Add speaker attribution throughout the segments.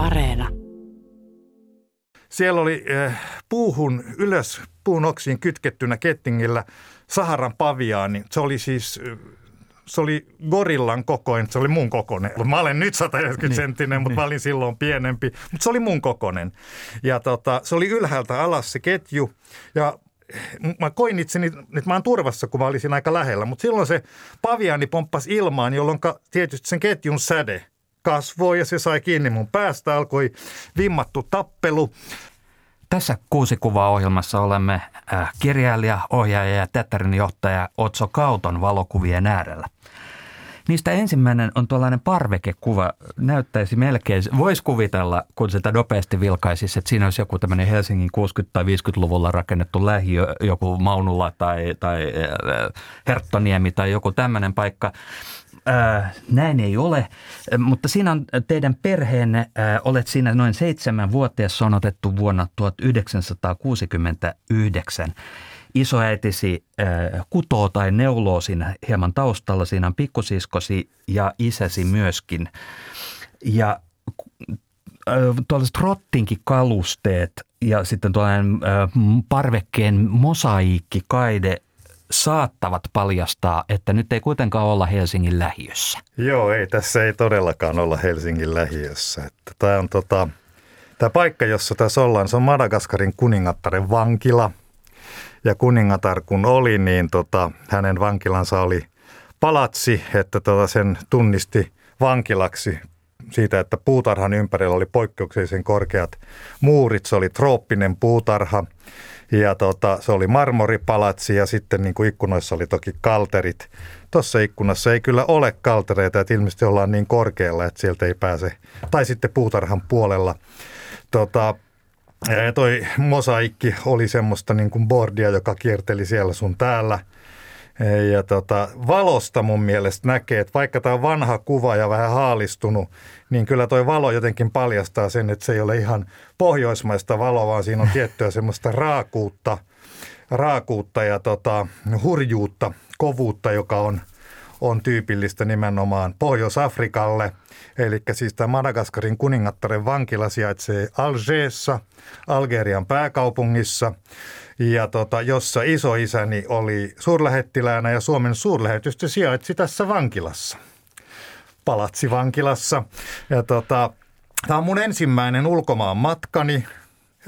Speaker 1: Areena.
Speaker 2: Siellä oli äh, puuhun ylös puun oksiin kytkettynä kettingillä Saharan paviaani. Se oli siis äh, se oli gorillan kokoinen, se oli mun kokoinen. Mä olen nyt 190 niin, senttinen, mutta niin. mä olin silloin pienempi, mutta se oli mun kokoinen. Ja tota, se oli ylhäältä alas se ketju ja mä koin itseni, että mä oon turvassa, kun mä olisin aika lähellä, mutta silloin se paviaani pomppasi ilmaan, jolloin tietysti sen ketjun säde kasvoi ja se sai kiinni mun päästä, alkoi vimmattu tappelu.
Speaker 3: Tässä kuusi kuvaa ohjelmassa olemme äh, kirjailija, ohjaaja ja teatterin johtaja Otso Kauton valokuvien äärellä. Niistä ensimmäinen on tuollainen parvekekuva. Näyttäisi melkein, voisi kuvitella, kun sitä nopeasti vilkaisisi, että siinä olisi joku tämmöinen Helsingin 60- tai 50-luvulla rakennettu lähiö, joku Maunula tai, tai äh, Herttoniemi tai joku tämmöinen paikka. Näin ei ole, mutta siinä on teidän perheenne, olet siinä noin seitsemän vuotias, on otettu vuonna 1969. Isoäitisi kutoo tai neuloo siinä hieman taustalla, siinä on pikkusiskosi ja isäsi myöskin. Ja tuollaiset rottinkikalusteet ja sitten tuollainen parvekkeen mosaiikkikaide saattavat paljastaa, että nyt ei kuitenkaan olla Helsingin lähiössä.
Speaker 2: Joo, ei tässä ei todellakaan olla Helsingin lähiössä. Että tämä on tota, tämä paikka, jossa tässä ollaan, se on Madagaskarin kuningattaren vankila. Ja kuningatar kun oli, niin tota, hänen vankilansa oli palatsi, että tota sen tunnisti vankilaksi siitä, että puutarhan ympärillä oli poikkeuksellisen korkeat muurit. Se oli trooppinen puutarha ja tota, se oli marmoripalatsi ja sitten niin kuin ikkunoissa oli toki kalterit. Tuossa ikkunassa ei kyllä ole kaltereita, että ilmeisesti ollaan niin korkealla, että sieltä ei pääse. Tai sitten puutarhan puolella. Tota, ja toi mosaikki oli semmoista niin kuin bordia, joka kierteli siellä sun täällä – ja tota, valosta mun mielestä näkee, että vaikka tämä on vanha kuva ja vähän haalistunut, niin kyllä toi valo jotenkin paljastaa sen, että se ei ole ihan pohjoismaista valoa, vaan siinä on tiettyä semmoista raakuutta, raakuutta ja tota, hurjuutta, kovuutta, joka on, on tyypillistä nimenomaan Pohjois-Afrikalle. Eli siis tämä Madagaskarin kuningattaren vankila sijaitsee Algeessa, Algerian pääkaupungissa – ja tota, jossa isoisäni oli suurlähettiläänä ja Suomen suurlähetystö sijaitsi tässä vankilassa, palatsivankilassa. Ja tota, tämä on mun ensimmäinen ulkomaan matkani.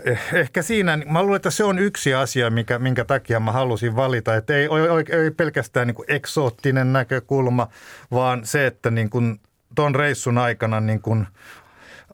Speaker 2: Eh, ehkä siinä, mä luulen, että se on yksi asia, mikä, minkä takia mä halusin valita. Että ei, ei, ei pelkästään niin kuin eksoottinen näkökulma, vaan se, että niin kuin ton reissun aikana niin kuin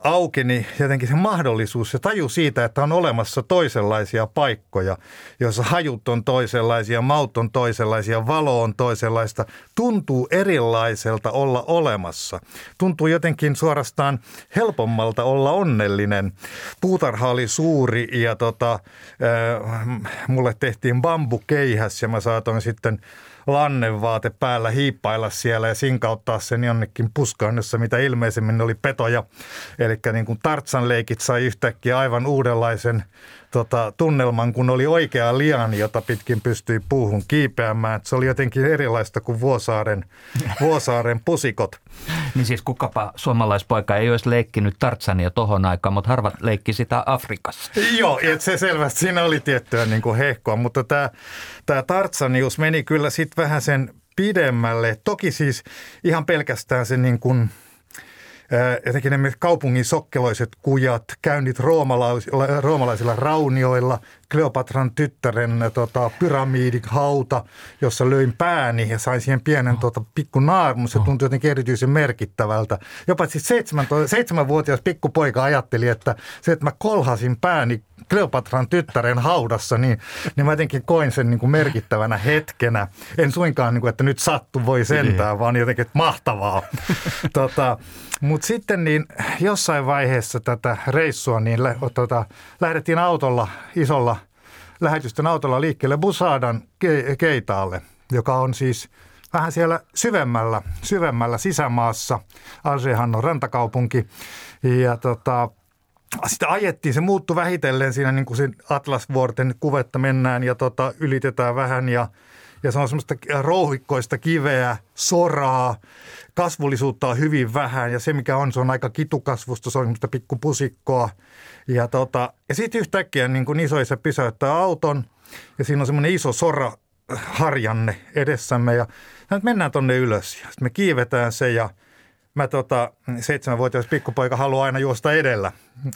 Speaker 2: aukeni jotenkin se mahdollisuus ja taju siitä, että on olemassa toisenlaisia paikkoja, joissa hajut on toisenlaisia, maut on toisenlaisia, valo on toisenlaista. Tuntuu erilaiselta olla olemassa. Tuntuu jotenkin suorastaan helpommalta olla onnellinen. Puutarha oli suuri ja tota, äh, mulle tehtiin bambukeihäs ja mä saatoin sitten – lannevaate päällä hiippailla siellä ja sinkauttaa sen jonnekin puskaan, jossa mitä ilmeisemmin oli petoja. Eli niin kuin Tartsan leikit sai yhtäkkiä aivan uudenlaisen tota, tunnelman, kun oli oikea liani, jota pitkin pystyi puuhun kiipeämään. Se oli jotenkin erilaista kuin Vuosaaren, Vuosaaren pusikot.
Speaker 3: Niin siis kukapa suomalaispoika ei olisi leikkinyt Tartsania tohon aikaan, mutta harvat leikki sitä Afrikassa.
Speaker 2: Joo, että se selvästi siinä oli tiettyä niin kuin hehkoa, mutta tämä, tämä Tartsanius meni kyllä sitten vähän sen pidemmälle. Toki siis ihan pelkästään se niin kuin – jotenkin ne kaupungin sokkeloiset kujat, käynnit roomalaisilla, roomalaisilla raunioilla, Kleopatran tyttären tota, pyramidihauta, jossa löin pääni ja sain siihen pienen oh. tota, pikku naarmun. Se oh. tuntui jotenkin erityisen merkittävältä. Jopa siis seitsemän, seitsemänvuotias pikkupoika ajatteli, että se, että mä kolhasin pääni Kleopatran tyttären haudassa, niin, niin mä jotenkin koin sen niin kuin merkittävänä hetkenä. En suinkaan, niin kuin, että nyt sattu voi sentään, niin. vaan jotenkin että mahtavaa. tota, Mutta sitten niin jossain vaiheessa tätä reissua niin lä, tota, lähdettiin autolla, isolla lähetysten autolla liikkeelle Busadan ke- Keitaalle, joka on siis vähän siellä syvemmällä, syvemmällä sisämaassa. Algehan on rantakaupunki ja tota, sitten ajettiin, se muuttui vähitellen siinä niin kuin Atlasvuorten kuvetta mennään ja tota, ylitetään vähän ja ja se on semmoista rouhikkoista kiveä, soraa, kasvullisuutta on hyvin vähän ja se mikä on, se on aika kitukasvusta, se on semmoista pikkupusikkoa. Ja, tota, ja sitten yhtäkkiä niin kuin isoisa pysäyttää auton ja siinä on semmoinen iso sora harjanne edessämme ja nyt mennään tonne ylös ja sitten me kiivetään se ja mä tota, seitsemänvuotias pikkupoika haluaa aina juosta edellä.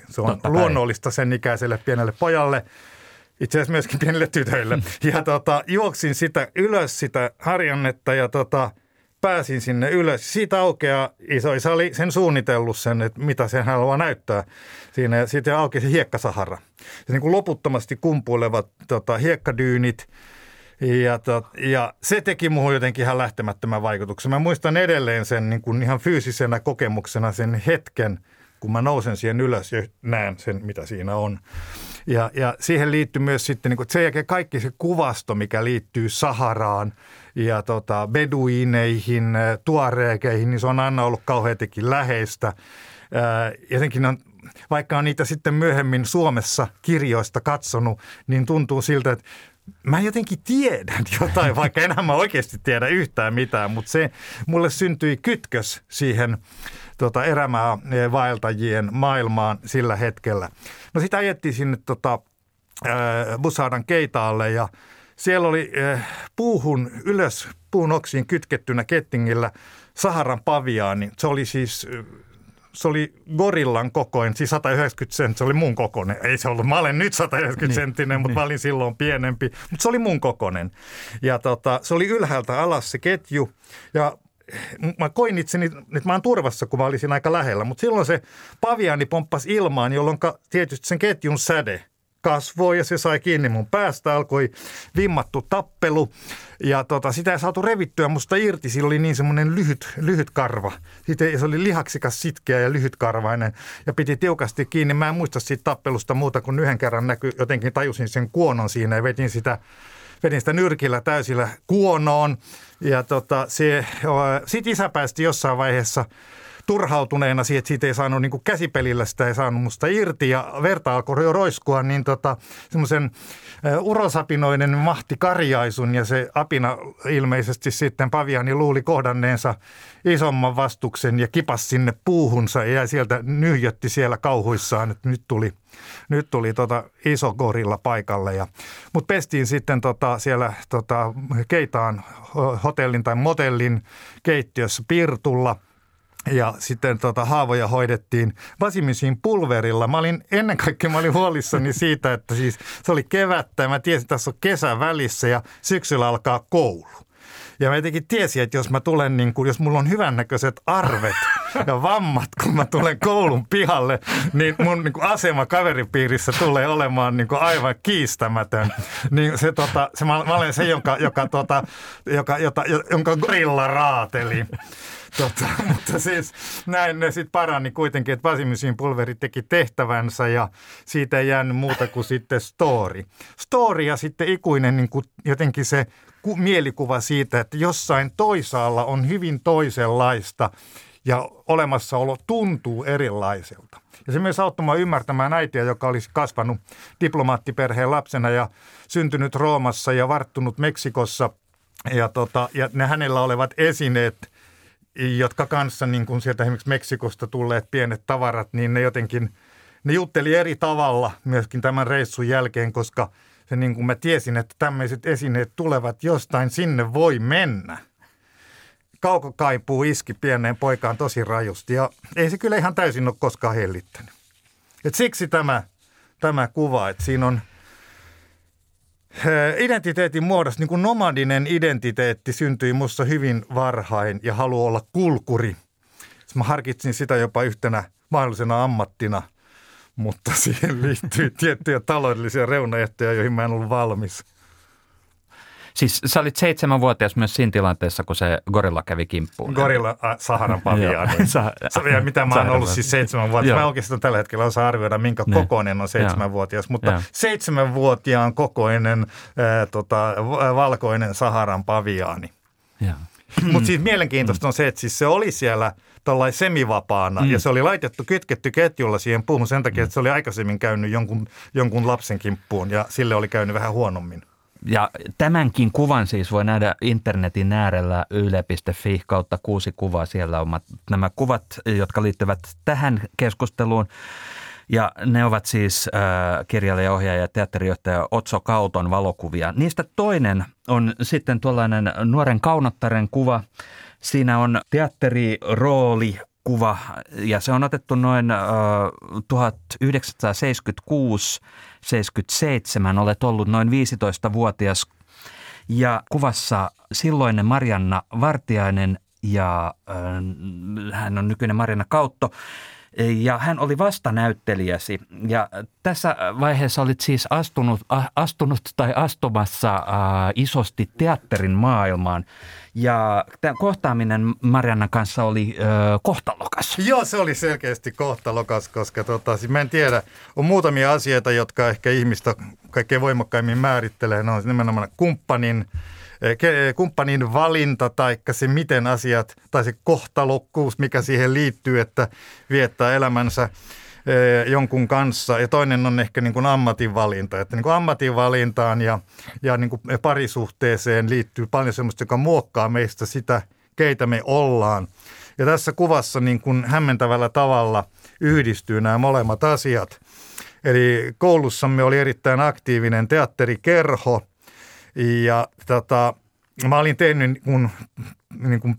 Speaker 2: Se on Totta luonnollista sen ikäiselle pienelle pojalle itse asiassa myöskin pienille tytöille. Ja tota, juoksin sitä ylös sitä harjannetta ja tota, pääsin sinne ylös. Siitä aukeaa, isoisa oli sen suunnitellut sen, että mitä sen haluaa näyttää siinä. Ja siitä auki se hiekkasahara. Ja niin kuin loputtomasti kumpuilevat tota, hiekkadyynit. Ja, tot, ja se teki muuhun jotenkin ihan lähtemättömän vaikutuksen. Mä muistan edelleen sen niin kuin ihan fyysisenä kokemuksena sen hetken, kun mä nousen siihen ylös ja näen sen, mitä siinä on. Ja, ja siihen liittyy myös sitten niin kuin, sen jälkeen kaikki se kuvasto, mikä liittyy Saharaan ja tota, beduineihin, äh, tuareekeihin, niin se on aina ollut kauheatikin läheistä. Ää, äh, jotenkin on, vaikka on niitä sitten myöhemmin Suomessa kirjoista katsonut, niin tuntuu siltä, että mä jotenkin tiedän jotain, vaikka enää mä oikeasti tiedä yhtään mitään, mutta se mulle syntyi kytkös siihen tota, erämaa vaeltajien maailmaan sillä hetkellä. No sitä ajettiin sinne tota, äh, Busadan keitaalle ja siellä oli äh, puuhun ylös puun oksiin kytkettynä kettingillä Saharan paviaani. Se oli siis se oli gorillan kokoinen, siis 190 senttiä, se oli mun kokoinen. Ei se ollut, mä olen nyt 190 niin, senttinen, mutta niin. mä olin silloin pienempi, mutta se oli mun kokoinen. Ja tota, se oli ylhäältä alas se ketju ja mä koin itseni, että mä oon turvassa, kun mä olisin aika lähellä, mutta silloin se paviaani pomppasi ilmaan, jolloin tietysti sen ketjun säde kasvoi ja se sai kiinni mun päästä, alkoi vimmattu tappelu ja tota, sitä ei saatu revittyä musta irti, sillä oli niin semmoinen lyhyt, lyhyt karva. Siitä, se oli lihaksikas, sitkeä ja lyhytkarvainen ja piti tiukasti kiinni. Mä en muista siitä tappelusta muuta kuin yhden kerran näky, jotenkin tajusin sen kuonon siinä ja vedin sitä vedin sitä nyrkillä täysillä kuonoon. Ja tota, se, sit isä päästi jossain vaiheessa turhautuneena siihen, että siitä ei saanut niin kuin käsipelillä sitä ei saanut musta irti ja verta alkoi jo roiskua, niin tota, semmoisen urosapinoinen mahti karjaisun ja se apina ilmeisesti sitten Paviani luuli kohdanneensa isomman vastuksen ja kipas sinne puuhunsa ja sieltä nyhjötti siellä kauhuissaan, että nyt tuli, nyt tuli tota iso gorilla paikalle. Ja, mutta pestiin sitten tota siellä tota Keitaan hotellin tai motellin keittiössä Pirtulla – ja sitten tota, haavoja hoidettiin vasimisiin pulverilla. Mä olin ennen kaikkea mä olin huolissani siitä, että siis se oli kevättä ja mä tiesin, että tässä on kesä välissä ja syksyllä alkaa koulu. Ja mä jotenkin tiesin, että jos mä tulen, niin kuin, jos mulla on hyvännäköiset arvet ja vammat, kun mä tulen koulun pihalle, niin mun niin kuin asema kaveripiirissä tulee olemaan niin kuin aivan kiistämätön. Niin se, tota, se, mä, mä olen se, jonka, joka, tota, joka, jota, jonka gorilla raateli. Tota, mutta siis näin ne sitten parani kuitenkin, että Vasimisin pulveri teki tehtävänsä ja siitä ei jäänyt muuta kuin sitten story. Story ja sitten ikuinen niin kuin jotenkin se mielikuva siitä, että jossain toisaalla on hyvin toisenlaista ja olemassaolo tuntuu erilaiselta. Ja se myös auttoi ymmärtämään äitiä, joka olisi kasvanut diplomaattiperheen lapsena ja syntynyt Roomassa ja varttunut Meksikossa. Ja, tota, ja ne hänellä olevat esineet – jotka kanssa niin kuin sieltä esimerkiksi Meksikosta tulleet pienet tavarat, niin ne jotenkin, ne jutteli eri tavalla myöskin tämän reissun jälkeen, koska se niin kuin mä tiesin, että tämmöiset esineet tulevat jostain, sinne voi mennä. Kaukokaipuu iski pieneen poikaan tosi rajusti ja ei se kyllä ihan täysin ole koskaan hellittänyt. Et siksi tämä, tämä kuva, että siinä on – identiteetin muodossa, niin kuin nomadinen identiteetti syntyi minussa hyvin varhain ja halu olla kulkuri. Mä harkitsin sitä jopa yhtenä mahdollisena ammattina, mutta siihen liittyy tiettyjä taloudellisia reunaehtoja, joihin mä en ollut valmis.
Speaker 3: Siis sä olit seitsemänvuotias myös siinä tilanteessa, kun se gorilla kävi kimppuun.
Speaker 2: Gorilla äh, Saharan paviaan. ja mitä mä oon ollut siis seitsemänvuotias. Mä oikeastaan tällä hetkellä osaa arvioida, minkä ne. kokoinen on seitsemänvuotias. Mutta ja. seitsemänvuotiaan kokoinen äh, tota, valkoinen Saharan paviaani. Mutta siis mielenkiintoista on se, että siis se oli siellä tällainen semivapaana mm. ja se oli laitettu, kytketty ketjulla siihen puuhun sen takia, että se oli aikaisemmin käynyt jonkun, jonkun lapsen kimppuun ja sille oli käynyt vähän huonommin.
Speaker 3: Ja tämänkin kuvan siis voi nähdä internetin äärellä yle.fi kautta kuusi kuvaa. Siellä on nämä kuvat, jotka liittyvät tähän keskusteluun. Ja ne ovat siis äh, kirjailija, ohjaaja ja teatterijohtaja Otso Kauton valokuvia. Niistä toinen on sitten tuollainen nuoren kaunottaren kuva. Siinä on teatterirooli kuva ja se on otettu noin äh, 1976 77 olet ollut noin 15-vuotias ja kuvassa silloinen Marianna Vartiainen ja äh, hän on nykyinen Marianna Kautto ja hän oli vastanäyttelijäsi ja tässä vaiheessa olit siis astunut, astunut tai astumassa äh, isosti teatterin maailmaan. Ja tämä kohtaaminen Mariannan kanssa oli äh, kohtalokas.
Speaker 2: Joo, se oli selkeästi kohtalokas, koska tota, siis mä en tiedä, on muutamia asioita, jotka ehkä ihmistä kaikkein voimakkaimmin määrittelee. Ne on nimenomaan kumppanin kumppanin valinta tai se miten asiat tai se kohtalokkuus, mikä siihen liittyy, että viettää elämänsä jonkun kanssa. Ja toinen on ehkä niin kuin ammatinvalinta. Että niin kuin ammatinvalintaan ja, ja niin kuin parisuhteeseen liittyy paljon sellaista, joka muokkaa meistä sitä, keitä me ollaan. Ja tässä kuvassa niin kuin hämmentävällä tavalla yhdistyy nämä molemmat asiat. Eli koulussamme oli erittäin aktiivinen teatterikerho – ja tota, mä olin tehnyt niin kuin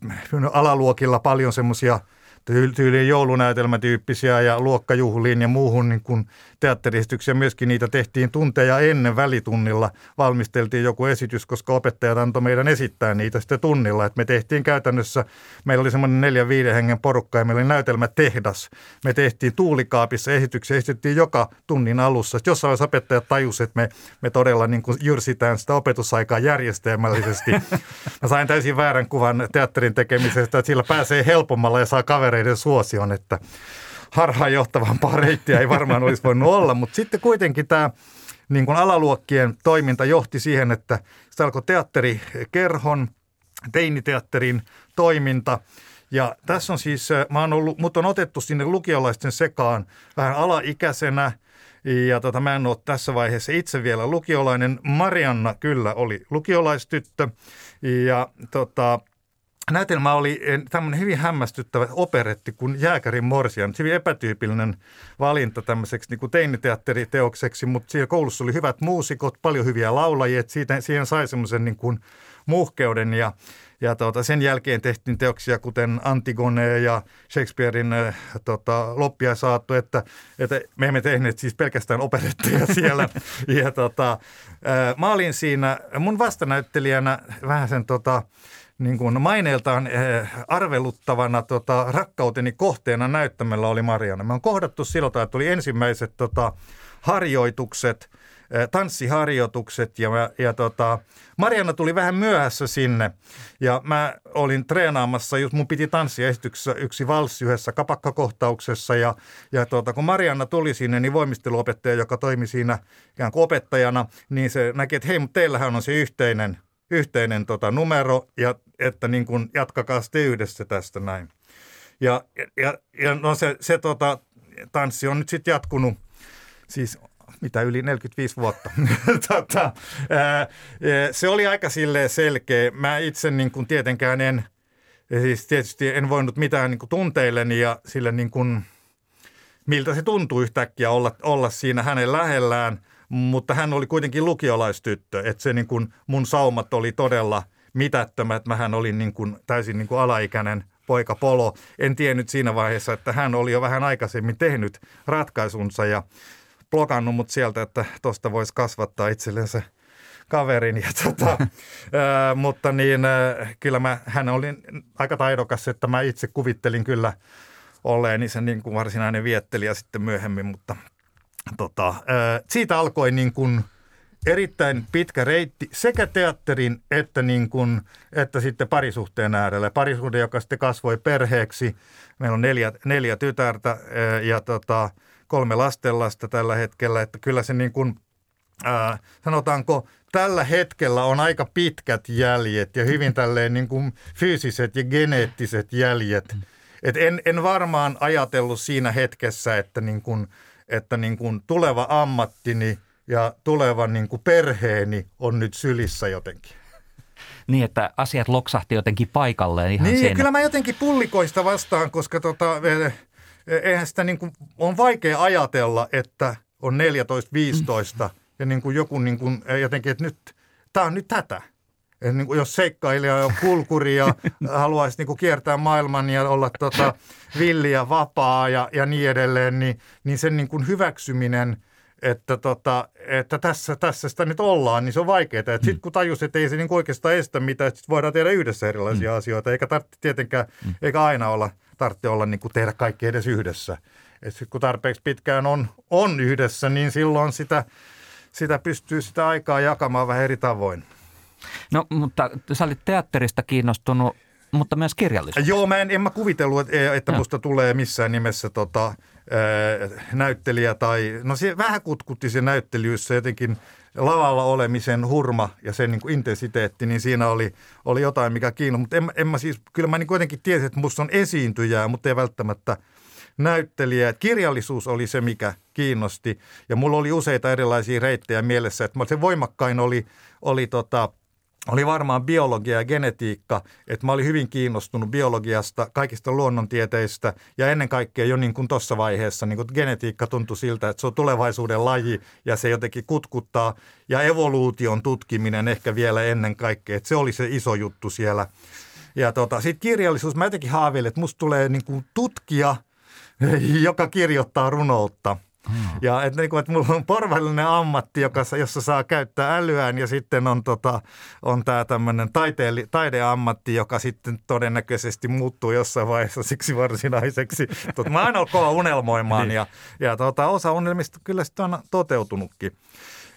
Speaker 2: alaluokilla paljon semmoisia – tyyliin joulunäytelmätyyppisiä ja luokkajuhliin ja muuhun niin kuin teatteristyksiä. Myöskin niitä tehtiin tunteja ennen välitunnilla. Valmisteltiin joku esitys, koska opettajat antoi meidän esittää niitä sitten tunnilla. Et me tehtiin käytännössä, meillä oli semmoinen neljä viiden hengen porukka ja meillä oli näytelmätehdas. Me tehtiin tuulikaapissa esityksiä, esitettiin joka tunnin alussa. Sitten jossain vaiheessa opettajat tajusivat, että me, me todella niin kuin jyrsitään sitä opetusaikaa järjestelmällisesti. Mä sain täysin väärän kuvan teatterin tekemisestä, että sillä pääsee helpommalla ja saa kavereiden suosion, että harhaanjohtavampaa reittiä ei varmaan olisi voinut olla, mutta sitten kuitenkin tämä niin kuin alaluokkien toiminta johti siihen, että sitä alkoi teatterikerhon, teiniteatterin toiminta. Ja tässä on siis, mä oon ollut, mut on otettu sinne lukiolaisten sekaan vähän alaikäisenä, ja tota, mä en ole tässä vaiheessa itse vielä lukiolainen. Marianna kyllä oli lukiolaistyttö. Ja tota, näytelmä oli tämmöinen hyvin hämmästyttävä operetti kuin Jääkärin morsian. Hyvin epätyypillinen valinta tämmöiseksi niin kuin teiniteatteriteokseksi, mutta siellä koulussa oli hyvät muusikot, paljon hyviä laulajia, että siitä, siihen sai semmoisen niin kuin muhkeuden ja ja tuota, sen jälkeen tehtiin teoksia kuten Antigone ja Shakespearein äh, tota, Loppia saattu, että, että me emme tehneet siis pelkästään operetteja siellä. ja tota, äh, mä olin siinä mun vastanäyttelijänä vähän sen tota, niin kuin maineeltaan eh, arveluttavana tota, rakkauteni kohteena näyttämällä oli Marianne. Me on kohdattu silloin, että tuli ensimmäiset tota, harjoitukset, eh, tanssiharjoitukset ja, mä, ja tota, Marianna tuli vähän myöhässä sinne ja mä olin treenaamassa, just mun piti tanssiesityksessä yksi valssi yhdessä kapakkakohtauksessa ja, ja tota, kun Marianna tuli sinne, niin voimisteluopettaja, joka toimi siinä ikään kuin opettajana, niin se näki, että hei, mutta teillähän on se yhteinen yhteinen tota, numero ja että niin kuin jatkakaa sitten yhdessä tästä näin. Ja, ja, ja no se, se tota, tanssi on nyt sitten jatkunut siis mitä yli 45 vuotta. tota, ää, se oli aika silleen selkeä. Mä itse niin kuin tietenkään en, siis tietysti en voinut mitään niin kuin tunteilleni ja sille niin kuin, miltä se tuntuu yhtäkkiä olla, olla siinä hänen lähellään – mutta hän oli kuitenkin lukiolaistyttö, että se niin kuin mun saumat oli todella mitättömät. Mähän olin niin kuin täysin niin kuin alaikäinen poika Polo. En tiennyt siinä vaiheessa, että hän oli jo vähän aikaisemmin tehnyt ratkaisunsa ja blokannut mut sieltä, että tuosta voisi kasvattaa itsellensä kaverin. Ja tota, ää, mutta niin, ää, kyllä mä, hän oli aika taidokas, että mä itse kuvittelin kyllä olleeni sen niin kuin varsinainen viettelijä sitten myöhemmin, mutta tota, siitä alkoi niin kuin erittäin pitkä reitti sekä teatterin että, niin kuin, että sitten parisuhteen äärellä. Parisuhde, joka sitten kasvoi perheeksi. Meillä on neljä, neljä tytärtä ja tota, kolme lastenlasta tällä hetkellä. Että kyllä se niin kuin, ää, sanotaanko, tällä hetkellä on aika pitkät jäljet ja hyvin tälleen niin kuin fyysiset ja geneettiset jäljet. Et en, en varmaan ajatellut siinä hetkessä, että niin kuin – että niin kuin tuleva ammattini ja tulevan niin kuin perheeni on nyt sylissä jotenkin.
Speaker 3: Niin, että asiat loksahti jotenkin paikalleen ihan
Speaker 2: Niin,
Speaker 3: siinä.
Speaker 2: kyllä mä jotenkin pullikoista vastaan, koska tota, e- e- eihän sitä niin kuin, on vaikea ajatella, että on 14-15 ja niin kuin joku niin kuin, jotenkin, että nyt, tämä on nyt tätä. Et niin kuin jos seikkailija on kulkuri ja haluaisi niin kuin kiertää maailman ja olla tota, villi ja vapaa ja, ja niin edelleen, niin, niin sen niin kuin hyväksyminen, että, tota, että tässä, tässä sitä nyt ollaan, niin se on vaikeaa. Sitten kun tajus, että ei se niin oikeastaan estä mitään, että sit voidaan tehdä yhdessä erilaisia mm. asioita, eikä tarvitse tietenkään, mm. eikä aina olla, tarvitse olla niin kuin tehdä kaikki edes yhdessä. Sitten kun tarpeeksi pitkään on, on yhdessä, niin silloin sitä, sitä pystyy sitä aikaa jakamaan vähän eri tavoin.
Speaker 3: No, mutta sä olit teatterista kiinnostunut, mutta myös kirjallisuus.
Speaker 2: Joo, mä en, en mä kuvitellut, että, että musta tulee missään nimessä tota, ää, näyttelijä tai, no se vähän kutkutti se näyttelyys, se jotenkin lavalla olemisen hurma ja sen niin kuin intensiteetti, niin siinä oli, oli jotain, mikä kiinnosti. Mutta en, en mä siis, kyllä mä niin kuitenkin tiesin, että musta on esiintyjää, mutta ei välttämättä näyttelijä. Kirjallisuus oli se, mikä kiinnosti ja mulla oli useita erilaisia reittejä mielessä, että se voimakkain oli, oli tota, oli varmaan biologia ja genetiikka, että mä olin hyvin kiinnostunut biologiasta, kaikista luonnontieteistä ja ennen kaikkea jo niin kuin tuossa vaiheessa niin kuin genetiikka tuntui siltä, että se on tulevaisuuden laji ja se jotenkin kutkuttaa ja evoluution tutkiminen ehkä vielä ennen kaikkea, että se oli se iso juttu siellä. Ja tota, sitten kirjallisuus, mä jotenkin haaveilin, että musta tulee niin kuin tutkija, joka kirjoittaa runoutta – Hmm. Ja että, niin kuin, että mulla on porvallinen ammatti, joka, jossa saa käyttää älyään ja sitten on, tota, on tämä tämmöinen taiteeli, taideammatti, joka sitten todennäköisesti muuttuu jossain vaiheessa siksi varsinaiseksi. Tot, mä aina kova unelmoimaan niin. ja, ja tota, osa unelmista kyllä sitten on toteutunutkin.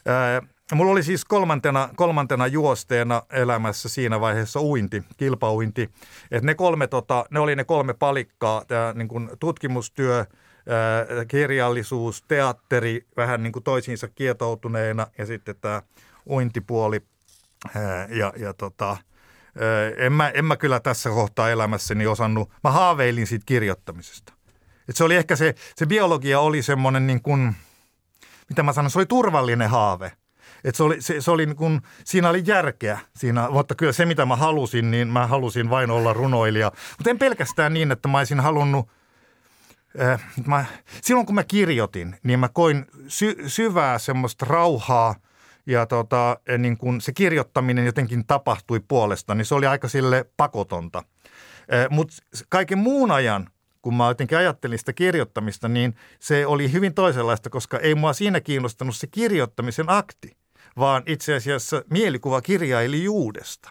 Speaker 2: Ää, Mulla oli siis kolmantena, kolmantena juosteena elämässä siinä vaiheessa uinti, kilpauinti. Et ne, kolme, tota, ne oli ne kolme palikkaa, tää, niin tutkimustyö – kirjallisuus, teatteri vähän niin kuin toisiinsa kietoutuneena ja sitten tämä uintipuoli. Ja, ja tota, en, mä, en mä kyllä tässä kohtaa elämässäni osannut, mä haaveilin siitä kirjoittamisesta. Et se oli ehkä se, se biologia oli semmoinen niin kuin, mitä mä sanon, se oli turvallinen haave. Et se oli, se, se oli niin kuin, siinä oli järkeä siinä, mutta kyllä se mitä mä halusin, niin mä halusin vain olla runoilija. Mutta en pelkästään niin, että mä olisin halunnut mä, silloin kun mä kirjoitin, niin mä koin sy, syvää semmoista rauhaa ja tota, niin kun se kirjoittaminen jotenkin tapahtui puolesta, niin se oli aika sille pakotonta. Äh, Mutta kaiken muun ajan, kun mä jotenkin ajattelin sitä kirjoittamista, niin se oli hyvin toisenlaista, koska ei mua siinä kiinnostanut se kirjoittamisen akti, vaan itse asiassa mielikuva kirjailijuudesta.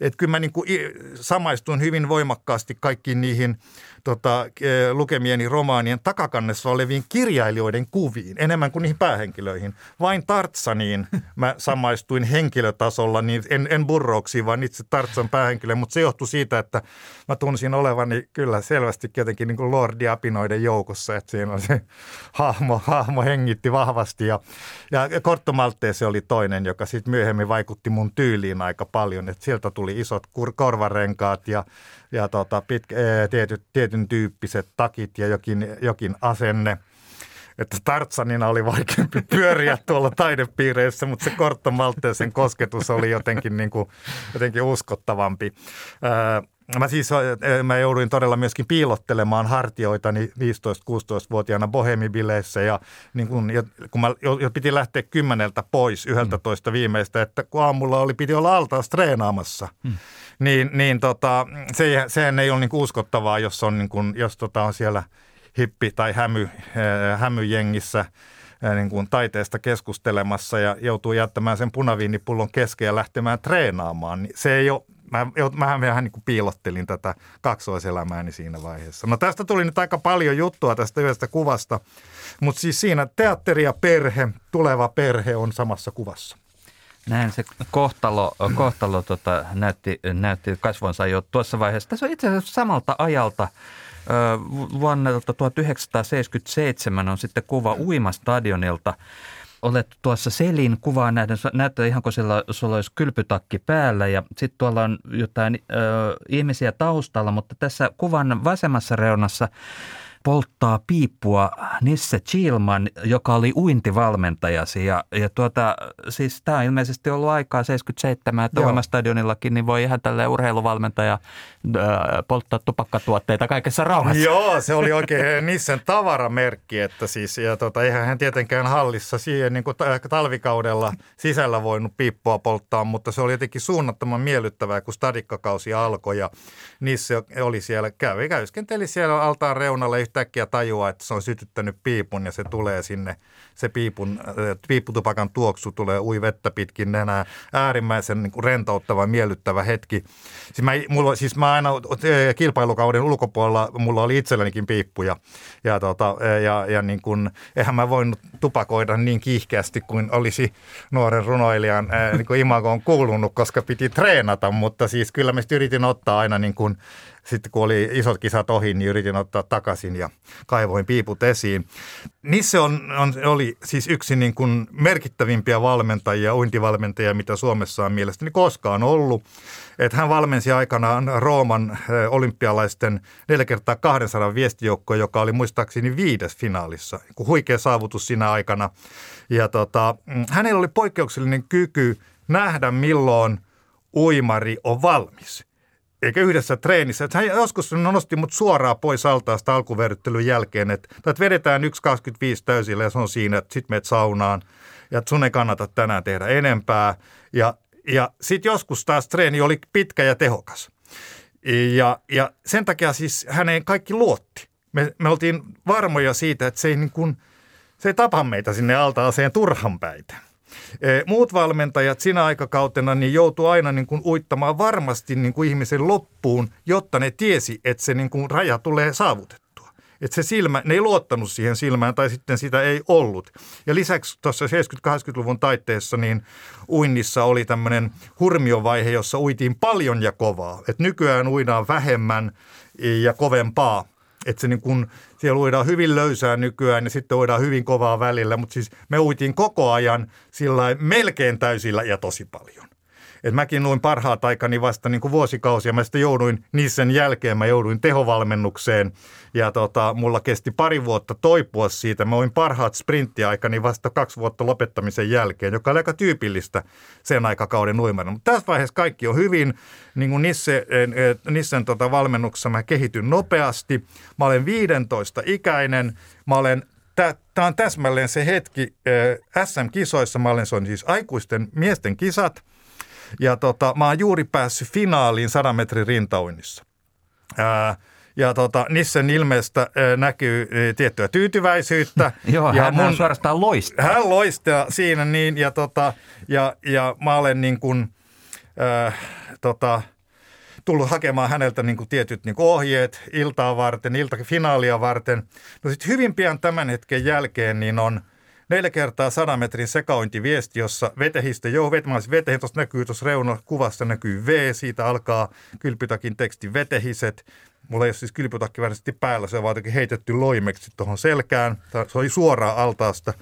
Speaker 2: Että kyllä mä niin kuin samaistuin hyvin voimakkaasti kaikkiin niihin tota, lukemieni romaanien takakannessa oleviin kirjailijoiden kuviin, enemmän kuin niihin päähenkilöihin. Vain Tartsaniin mä samaistuin henkilötasolla, niin en, en burrouksiin, vaan itse Tartsan päähenkilö, mutta se johtui siitä, että mä tunsin olevani kyllä selvästi jotenkin niin kuin Lordi Apinoiden joukossa, että siinä on se hahmo, hahmo hengitti vahvasti ja, ja Kortto Maltese oli toinen, joka sitten myöhemmin vaikutti mun tyyliin aika paljon, että sieltä tuli isot korvarenkaat ja, ja tota, pitkä, tietyt, tietyn tyyppiset takit ja jokin, jokin asenne. Että Tartsanina oli vaikeampi pyöriä tuolla taidepiireissä, mutta se Kortto Malteesen kosketus oli jotenkin, niin kuin, jotenkin uskottavampi. Mä siis mä jouduin todella myöskin piilottelemaan hartioitani 15-16-vuotiaana bohemibileissä ja niin kun, kun mä jo piti lähteä kymmeneltä pois yhdeltä toista viimeistä, että kun aamulla oli, piti olla altaas treenaamassa, hmm. niin, niin tota, se, sehän ei ole niin uskottavaa, jos on, niin kun, jos tota on siellä hippi- tai hämy, hämyjengissä niin kuin taiteesta keskustelemassa ja joutuu jättämään sen punaviinipullon kesken ja lähtemään treenaamaan. Niin se ei ole mä, mähän vähän niin kuin piilottelin tätä kaksoiselämääni siinä vaiheessa. No tästä tuli nyt aika paljon juttua tästä yhdestä kuvasta, mutta siis siinä teatteri ja perhe, tuleva perhe on samassa kuvassa.
Speaker 3: Näin se kohtalo, kohtalo tota, näytti, näytti kasvonsa jo tuossa vaiheessa. Tässä on itse asiassa samalta ajalta vuonna 1977 on sitten kuva Uimastadionilta olet tuossa Selin kuvaa näiden, näyttää ihan kuin sillä, sulla olisi kylpytakki päällä ja sitten tuolla on jotain ö, ihmisiä taustalla, mutta tässä kuvan vasemmassa reunassa polttaa piippua Nisse Chilman, joka oli uintivalmentajasi. Ja, ja tuota, siis tämä on ilmeisesti ollut aikaa 77, että stadionillakin niin voi ihan tälle urheiluvalmentaja äh, polttaa tupakkatuotteita kaikessa rauhassa.
Speaker 2: Joo, se oli oikein Nissen tavaramerkki, että siis, ja tota, eihän hän tietenkään hallissa siihen niin kuin talvikaudella sisällä voinut piippua polttaa, mutta se oli jotenkin suunnattoman miellyttävää, kun stadikkakausi alkoi ja Nisse oli siellä, kävi, käyskenteli siellä altaan reunalla yhtäkkiä tajua, että se on sytyttänyt piipun ja se tulee sinne, se piipun, äh, piipputupakan tuoksu tulee ui vettä pitkin nenää. Äärimmäisen niin kuin rentouttava, miellyttävä hetki. Siis mä, mulla, siis mä aina äh, kilpailukauden ulkopuolella, mulla oli itsellänikin piippuja ja, tota, äh, ja, ja niin kuin, eihän mä voinut tupakoida niin kiihkeästi kuin olisi nuoren runoilijan niin kuin imagoon kuulunut, koska piti treenata, mutta siis kyllä mä yritin ottaa aina niin kuin sitten kun oli isot kisat ohi, niin yritin ottaa takaisin ja kaivoin piiput esiin. Nisse on, on, oli siis yksi niin kuin merkittävimpiä valmentajia, uintivalmentajia, mitä Suomessa on mielestäni koskaan ollut. Että hän valmensi aikanaan Rooman olympialaisten 4 kertaa 200 viestijoukkoa, joka oli muistaakseni viides finaalissa. Huikea saavutus siinä aikana. Ja tota, mm, hänellä oli poikkeuksellinen kyky nähdä, milloin uimari on valmis eikä yhdessä treenissä. Että hän joskus nosti mut suoraan pois altaasta alkuverryttelyn jälkeen, että, että vedetään 1.25 täysillä ja se on siinä, että sit meet saunaan ja sun ei kannata tänään tehdä enempää. Ja, ja sitten joskus taas treeni oli pitkä ja tehokas. Ja, ja sen takia siis häneen kaikki luotti. Me, me oltiin varmoja siitä, että se ei, niin kuin, se ei tapa meitä sinne altaaseen turhan päitä. Eh, muut valmentajat siinä aikakautena niin joutuu aina niin kuin uittamaan varmasti niin kuin ihmisen loppuun, jotta ne tiesi, että se niin kuin raja tulee saavutettua. Että se silmä, ne ei luottanut siihen silmään tai sitten sitä ei ollut. Ja lisäksi tuossa 70-80-luvun taitteessa niin uinnissa oli tämmöinen hurmiovaihe, jossa uitiin paljon ja kovaa. Että nykyään uidaan vähemmän ja kovempaa että se niin kun, siellä uidaan hyvin löysää nykyään ja sitten uidaan hyvin kovaa välillä, mutta siis me uitiin koko ajan sillä melkein täysillä ja tosi paljon. Et mäkin luin parhaat aikani vasta niin kuin vuosikausia. Mä sitten jouduin niissä jälkeen, mä jouduin tehovalmennukseen ja tota, mulla kesti pari vuotta toipua siitä. Mä olin parhaat sprinttiaikani vasta kaksi vuotta lopettamisen jälkeen, joka oli aika tyypillistä sen aikakauden uimana. Mutta tässä vaiheessa kaikki on hyvin. Niin kuin Nisse, Nissen tota valmennuksessa mä kehityn nopeasti. Mä olen 15 ikäinen. Mä olen Tämä on täsmälleen se hetki SM-kisoissa. Mä olen, se on siis aikuisten miesten kisat – ja tota, mä oon juuri päässyt finaaliin 100 metrin rintauinnissa. Ää, ja tota, Nissen ilmeestä ää, näkyy tiettyä tyytyväisyyttä.
Speaker 3: Joo,
Speaker 2: ja
Speaker 3: hän mun, suorastaan loistaa.
Speaker 2: Hän loistaa siinä niin, ja, tota, ja, ja mä olen niin kuin, ää, tota, tullut hakemaan häneltä niin kuin tietyt niin kuin ohjeet iltaa varten, iltafinaalia varten. No sitten hyvin pian tämän hetken jälkeen niin on – neljä kertaa 100 metrin sekaointiviesti, jossa vetehistä, joo, vetämässä vetehin, tuossa näkyy tuossa reuna kuvassa näkyy V, siitä alkaa kylpytakin teksti vetehiset. Mulla ei ole siis kylpytakki varsinaisesti päällä, se on vaan heitetty loimeksi tuohon selkään. Se oli suoraan altaasta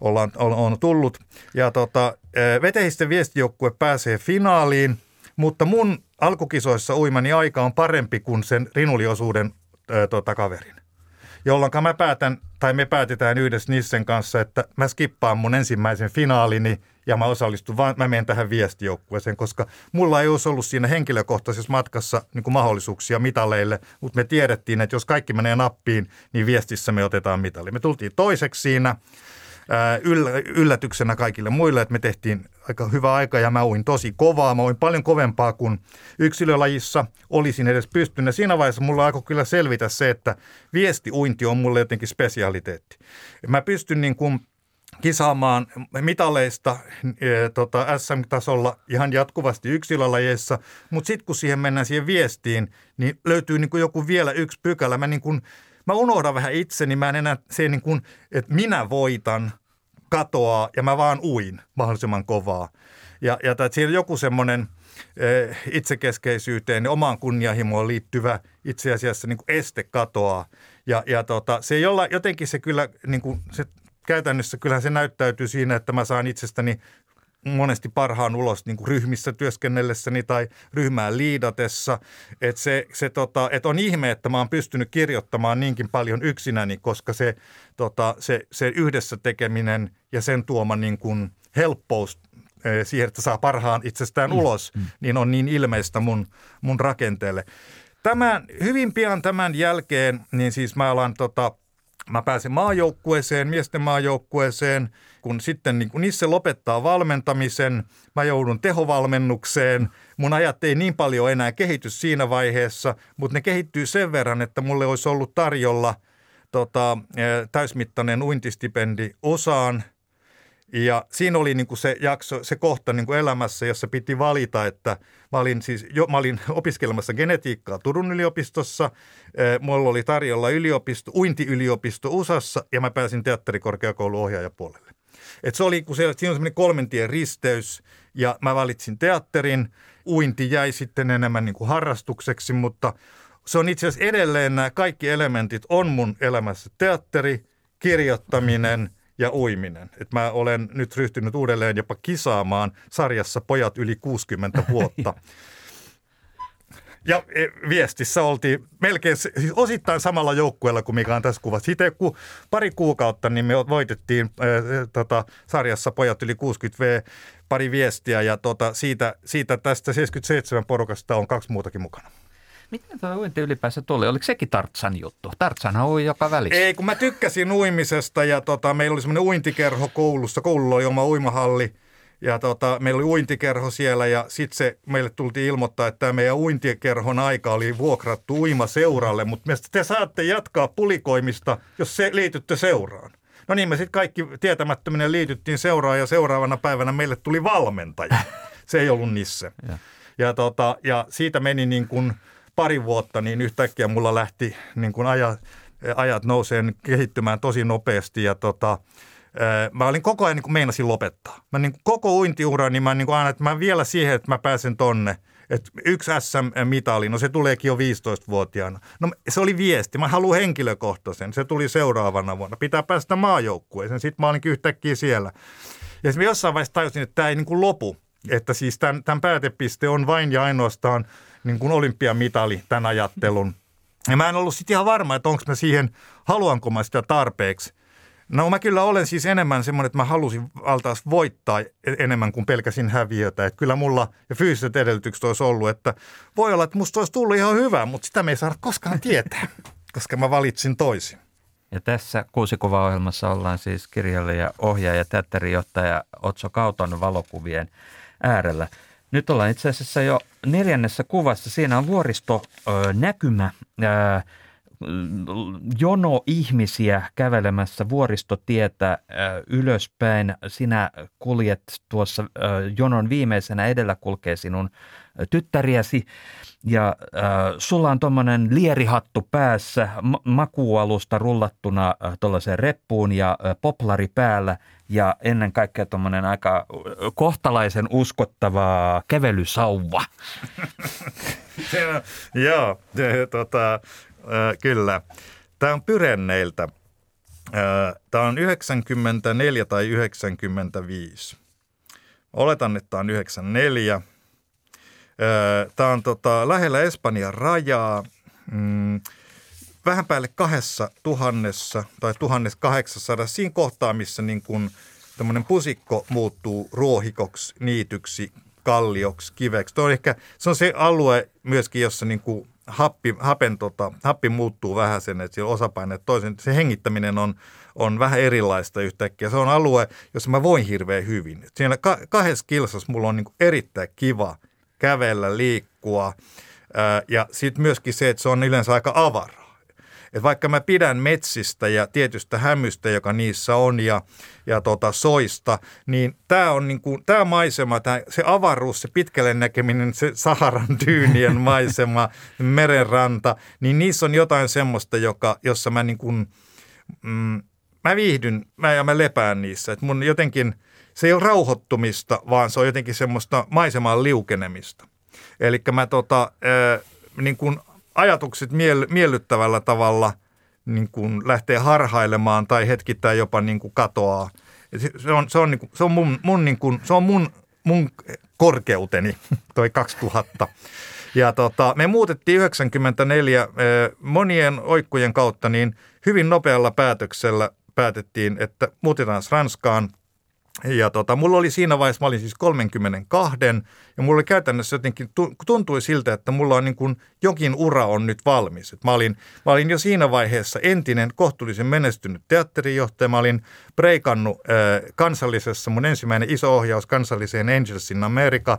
Speaker 2: ollaan, on, on tullut. Ja tota, vetehisten viestijoukkue pääsee finaaliin, mutta mun alkukisoissa uimani aika on parempi kuin sen rinuliosuuden ää, tota, kaverin jolloin mä päätän, tai me päätetään yhdessä Nissen kanssa, että mä skippaan mun ensimmäisen finaalini ja mä osallistun, vaan mä menen tähän viestijoukkueeseen, koska mulla ei olisi ollut siinä henkilökohtaisessa matkassa niin kuin mahdollisuuksia mitaleille, mutta me tiedettiin, että jos kaikki menee nappiin, niin viestissä me otetaan mitali. Me tultiin toiseksi siinä yllätyksenä kaikille muille, että me tehtiin aika hyvä aika ja mä uin tosi kovaa. Mä uin paljon kovempaa kuin yksilölajissa olisin edes pystynyt. Siinä vaiheessa mulla alkoi kyllä selvitä se, että viestiuinti on mulle jotenkin spesialiteetti. Mä pystyn niin kuin kisaamaan mitaleista e, tota, SM-tasolla ihan jatkuvasti yksilölajeissa, mutta sitten kun siihen mennään siihen viestiin, niin löytyy niin kuin joku vielä yksi pykälä. Mä niin kuin mä unohdan vähän itseni, mä en enää se niin kuin, että minä voitan katoaa ja mä vaan uin mahdollisimman kovaa. Ja, ja että siinä joku semmoinen eh, itsekeskeisyyteen ja omaan kunnianhimoon liittyvä itse asiassa niin kuin este katoaa. Ja, ja tota, se jolla, jotenkin se kyllä, niin kuin, se käytännössä kyllähän se näyttäytyy siinä, että mä saan itsestäni monesti parhaan ulos niin kuin ryhmissä työskennellessäni tai ryhmään liidatessa. Että se, se tota, et on ihme, että mä oon pystynyt kirjoittamaan niinkin paljon yksinäni, koska se, tota, se, se yhdessä tekeminen ja sen tuoma niin kuin helppous siihen, että saa parhaan itsestään mm. ulos, mm. niin on niin ilmeistä mun, mun rakenteelle. Tämän, hyvin pian tämän jälkeen, niin siis mä alan tota, Mä pääsin maajoukkueeseen, miesten maajoukkueeseen, kun sitten niin kun Nisse lopettaa valmentamisen, mä joudun tehovalmennukseen. Mun ajat ei niin paljon enää kehity siinä vaiheessa, mutta ne kehittyy sen verran, että mulle olisi ollut tarjolla tota, täysmittainen uintistipendi osaan – ja siinä oli niin kuin se jakso, se kohta niin kuin elämässä, jossa piti valita, että mä olin, siis jo, mä olin opiskelemassa genetiikkaa Turun yliopistossa, mulla oli tarjolla yliopisto, uintiyliopisto USAssa ja mä pääsin teatterikorkeakoulun ohjaajapuolelle. Et se oli, kun se, siinä on semmoinen kolmentien risteys ja mä valitsin teatterin. Uinti jäi sitten enemmän niin kuin harrastukseksi, mutta se on itse asiassa edelleen nämä kaikki elementit on mun elämässä. Teatteri, kirjoittaminen – ja uiminen. Et mä olen nyt ryhtynyt uudelleen jopa kisaamaan sarjassa Pojat yli 60 vuotta. Ja e, viestissä oltiin melkein siis osittain samalla joukkueella kuin mikä on tässä kuvassa. Sitten kun pari kuukautta niin me voitettiin ää, tota, sarjassa Pojat yli 60V pari viestiä ja tota, siitä, siitä tästä 77 porukasta on kaksi muutakin mukana.
Speaker 3: Miten tuo uinti ylipäänsä tuli? Oliko sekin Tartsan juttu? Tartsanhan ui joka välissä.
Speaker 2: Ei, kun mä tykkäsin uimisesta ja tota, meillä oli semmoinen uintikerho koulussa. Koululla oli oma uimahalli ja tota, meillä oli uintikerho siellä ja sitten se meille tultiin ilmoittaa, että tämä meidän uintikerhon aika oli vuokrattu uimaseuralle, mutta te saatte jatkaa pulikoimista, jos se liitytte seuraan. No niin, me sitten kaikki tietämättöminen liityttiin seuraan ja seuraavana päivänä meille tuli valmentaja. Se ei ollut Nisse. Ja, ja, tota, ja siitä meni niin kuin – pari vuotta, niin yhtäkkiä mulla lähti niin kuin ajat, ajat nouseen kehittymään tosi nopeasti ja tota, mä olin koko ajan niin meinasin lopettaa. Mä niin koko uintiura, niin mä niin kuin aina, että mä vielä siihen, että mä pääsen tonne. Että yksi SM-mitali, no se tuleekin jo 15-vuotiaana. No se oli viesti, mä haluan henkilökohtaisen, se tuli seuraavana vuonna. Pitää päästä maajoukkueeseen, sitten mä olinkin yhtäkkiä siellä. Ja sitten jossain vaiheessa tajusin, että tämä ei niin kuin lopu. Että siis tämän, tämän päätepiste on vain ja ainoastaan niin kuin olympiamitali tämän ajattelun. Ja mä en ollut sitten ihan varma, että onko mä siihen, haluanko mä sitä tarpeeksi. No mä kyllä olen siis enemmän semmoinen, että mä halusin valtaas voittaa e-, enemmän kuin pelkäsin häviötä. Että kyllä mulla ja fyysiset edellytykset olisi ollut, että voi olla, että musta olisi tullut ihan hyvä, mutta sitä me ei saada koskaan tietää, koska mä valitsin toisin.
Speaker 3: Ja tässä kuusikuvaohjelmassa ollaan siis kirjailija, ohjaaja, teatterijohtaja Otso Kauton valokuvien äärellä. Nyt ollaan itse asiassa jo neljännessä kuvassa. Siinä on vuoristo näkymä. Jono ihmisiä kävelemässä vuoristotietä ylöspäin. Sinä kuljet tuossa jonon viimeisenä edellä kulkee sinun tyttäriäsi ja äh, sulla on tuommoinen lierihattu päässä, ma- makuualusta rullattuna äh, tuollaiseen reppuun ja äh, poplari päällä ja ennen kaikkea tuommoinen aika kohtalaisen uskottava kävelysauva.
Speaker 2: Joo, tota, kyllä. Tämä on Pyrenneiltä. Tämä on 94 tai 95. Oletan, että tämä on 94 – Tämä on tota, lähellä Espanjan rajaa. Mm, vähän päälle kahdessa tuhannessa tai tuhannessa kahdeksansadassa siinä kohtaa, missä niin kun tämmöinen pusikko muuttuu ruohikoksi, niityksi, kallioksi, kiveksi. Tuo on ehkä, se on se alue myöskin, jossa niin kuin happi, hapen, tota, happi muuttuu vähän sen, että siellä osapaineet toisen. Se hengittäminen on, on vähän erilaista yhtäkkiä. Se on alue, jossa mä voin hirveän hyvin. Siellä kahdessa kilsassa mulla on niin erittäin kiva – kävellä, liikkua. Ja sitten myöskin se, että se on yleensä aika avaraa. Et vaikka mä pidän metsistä ja tietystä hämystä, joka niissä on, ja, ja tota soista, niin tämä on niinku, tää maisema, tää, se avaruus, se pitkälle näkeminen, se Saharan tyynien maisema, merenranta, niin niissä on jotain semmoista, joka, jossa mä, niinku, mm, mä viihdyn mä, ja mä lepään niissä. Et mun jotenkin – se ei ole rauhoittumista, vaan se on jotenkin semmoista maisemaan liukenemista. Eli mä tota, ää, niin kun ajatukset miel, miellyttävällä tavalla niin kun lähtee harhailemaan tai hetkittäin jopa niin kuin katoaa. Se on, se on, niin kuin, se on mun, mun, niin kuin, se on mun, mun korkeuteni, toi 2000. Ja tota, me muutettiin 94 monien oikkujen kautta, niin hyvin nopealla päätöksellä päätettiin, että muutetaan Ranskaan – ja tota, mulla oli siinä vaiheessa, mä olin siis 32 ja mulla oli käytännössä jotenkin, tuntui siltä, että mulla on niin kuin jokin ura on nyt valmis. Et mä, olin, mä olin jo siinä vaiheessa entinen kohtuullisen menestynyt teatterijohtaja. Mä olin breikannut äh, kansallisessa, mun ensimmäinen iso ohjaus kansalliseen Angels in America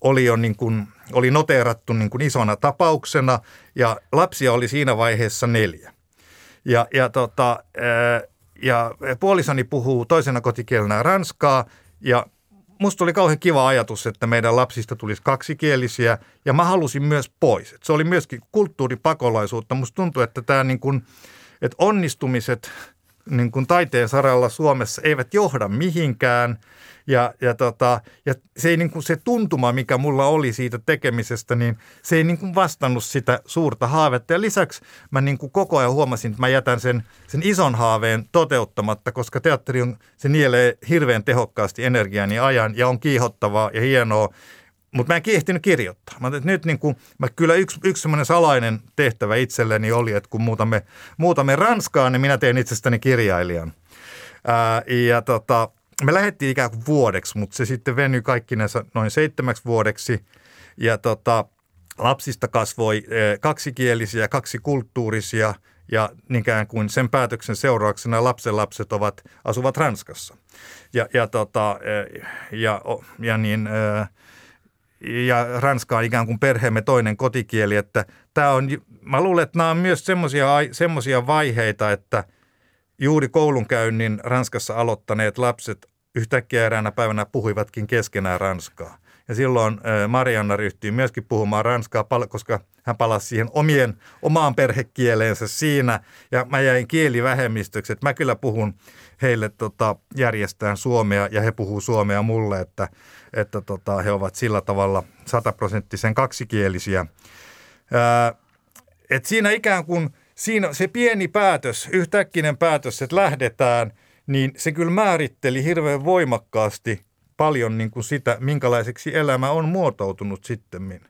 Speaker 2: oli jo niin kuin, oli noteerattu niin kuin isona tapauksena ja lapsia oli siinä vaiheessa neljä. Ja, ja tota, äh, ja puolisoni puhuu toisena kotikielenä ranskaa ja musta oli kauhean kiva ajatus, että meidän lapsista tulisi kaksikielisiä ja mä halusin myös pois. se oli myöskin kulttuuripakolaisuutta. Musta tuntuu, että tämä niin kuin, että onnistumiset niin kuin taiteen saralla Suomessa eivät johda mihinkään – ja, ja, tota, ja se, ei niin kuin se tuntuma, mikä mulla oli siitä tekemisestä, niin se ei niin kuin vastannut sitä suurta haavetta. Ja lisäksi mä niin kuin koko ajan huomasin, että mä jätän sen, sen ison haaveen toteuttamatta, koska teatteri on, se nielee hirveän tehokkaasti energian ja ajan ja on kiihottavaa ja hienoa. Mutta mä en kiehtinyt kirjoittaa. Mä, että nyt niin kuin, mä kyllä yksi, yksi semmoinen salainen tehtävä itselleni oli, että kun muutamme, muutamme Ranskaan, niin minä teen itsestäni kirjailijan. Ää, ja tota, me lähdettiin ikään kuin vuodeksi, mutta se sitten venyi kaikkinensa noin seitsemäksi vuodeksi. Ja tota, lapsista kasvoi e, kaksikielisiä, kaksikulttuurisia ja ikään kuin sen päätöksen seurauksena lapsenlapset ovat, asuvat Ranskassa. Ja, ja, tota, e, ja, ja, niin, e, ja Ranska on ikään kuin perheemme toinen kotikieli, että tämä on, mä luulen, että nämä on myös semmoisia vaiheita, että – Juuri koulunkäynnin Ranskassa aloittaneet lapset yhtäkkiä eräänä päivänä puhuivatkin keskenään ranskaa. Ja silloin Marianna ryhtyi myöskin puhumaan ranskaa, koska hän palasi siihen omien, omaan perhekieleensä siinä. Ja mä jäin kielivähemmistöksi, että mä kyllä puhun heille tota, järjestään suomea ja he puhuu suomea mulle, että, että tota, he ovat sillä tavalla sataprosenttisen kaksikielisiä. Ää, et siinä ikään kuin – siinä se pieni päätös, yhtäkkinen päätös, että lähdetään, niin se kyllä määritteli hirveän voimakkaasti paljon niin kuin sitä, minkälaiseksi elämä on muotoutunut sitten.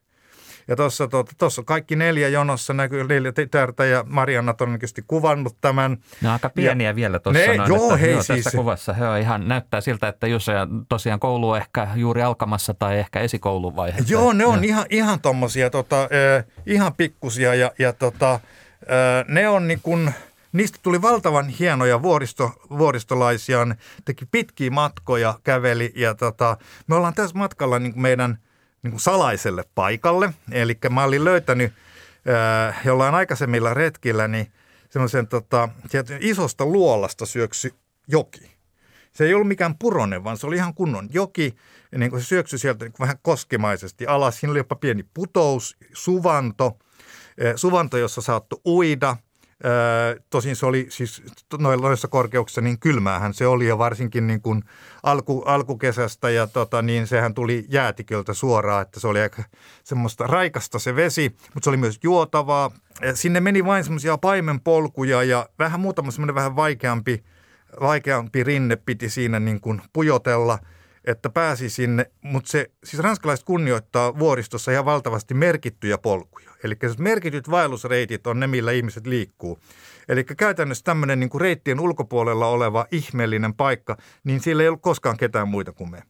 Speaker 2: Ja tuossa tuossa kaikki neljä jonossa näkyy neljä tytärtä ja Marianna todennäköisesti kuvannut tämän.
Speaker 3: Ne on aika pieniä ja vielä tuossa. Ne, noin, joo, että, hei, joo, siis, tässä kuvassa. He on ihan, näyttää siltä, että jos tosiaan koulu on ehkä juuri alkamassa tai ehkä esikouluvaiheessa.
Speaker 2: Joo, ne on ja. ihan, ihan tuommoisia tota, eh, ihan pikkusia ja, ja tota, ne on niin kuin, niistä tuli valtavan hienoja vuoristo, vuoristolaisia, ne teki pitkiä matkoja, käveli ja tota, me ollaan tässä matkalla niin kuin meidän niin kuin salaiselle paikalle. Eli mä olin löytänyt ää, jollain aikaisemmilla retkillä niin semmoisen tota, isosta luolasta syöksy joki. Se ei ollut mikään puronen, vaan se oli ihan kunnon joki. Niin kuin se syöksy sieltä niin kuin vähän koskemaisesti alas. Siinä oli jopa pieni putous, suvanto – suvanto, jossa saattoi uida. Tosin se oli siis noissa korkeuksissa niin kylmäähän se oli ja varsinkin niin kuin alku, alkukesästä ja tota, niin sehän tuli jäätiköltä suoraan, että se oli aika semmoista raikasta se vesi, mutta se oli myös juotavaa. Sinne meni vain semmoisia paimenpolkuja ja vähän muutama semmoinen vähän vaikeampi, vaikeampi rinne piti siinä niin kuin pujotella – että pääsi sinne, mutta se, siis ranskalaiset kunnioittaa vuoristossa ihan valtavasti merkittyjä polkuja. Eli merkityt vaellusreitit on ne, millä ihmiset liikkuu. Eli käytännössä tämmöinen niin kuin reittien ulkopuolella oleva ihmeellinen paikka, niin sillä ei ollut koskaan ketään muita kuin me.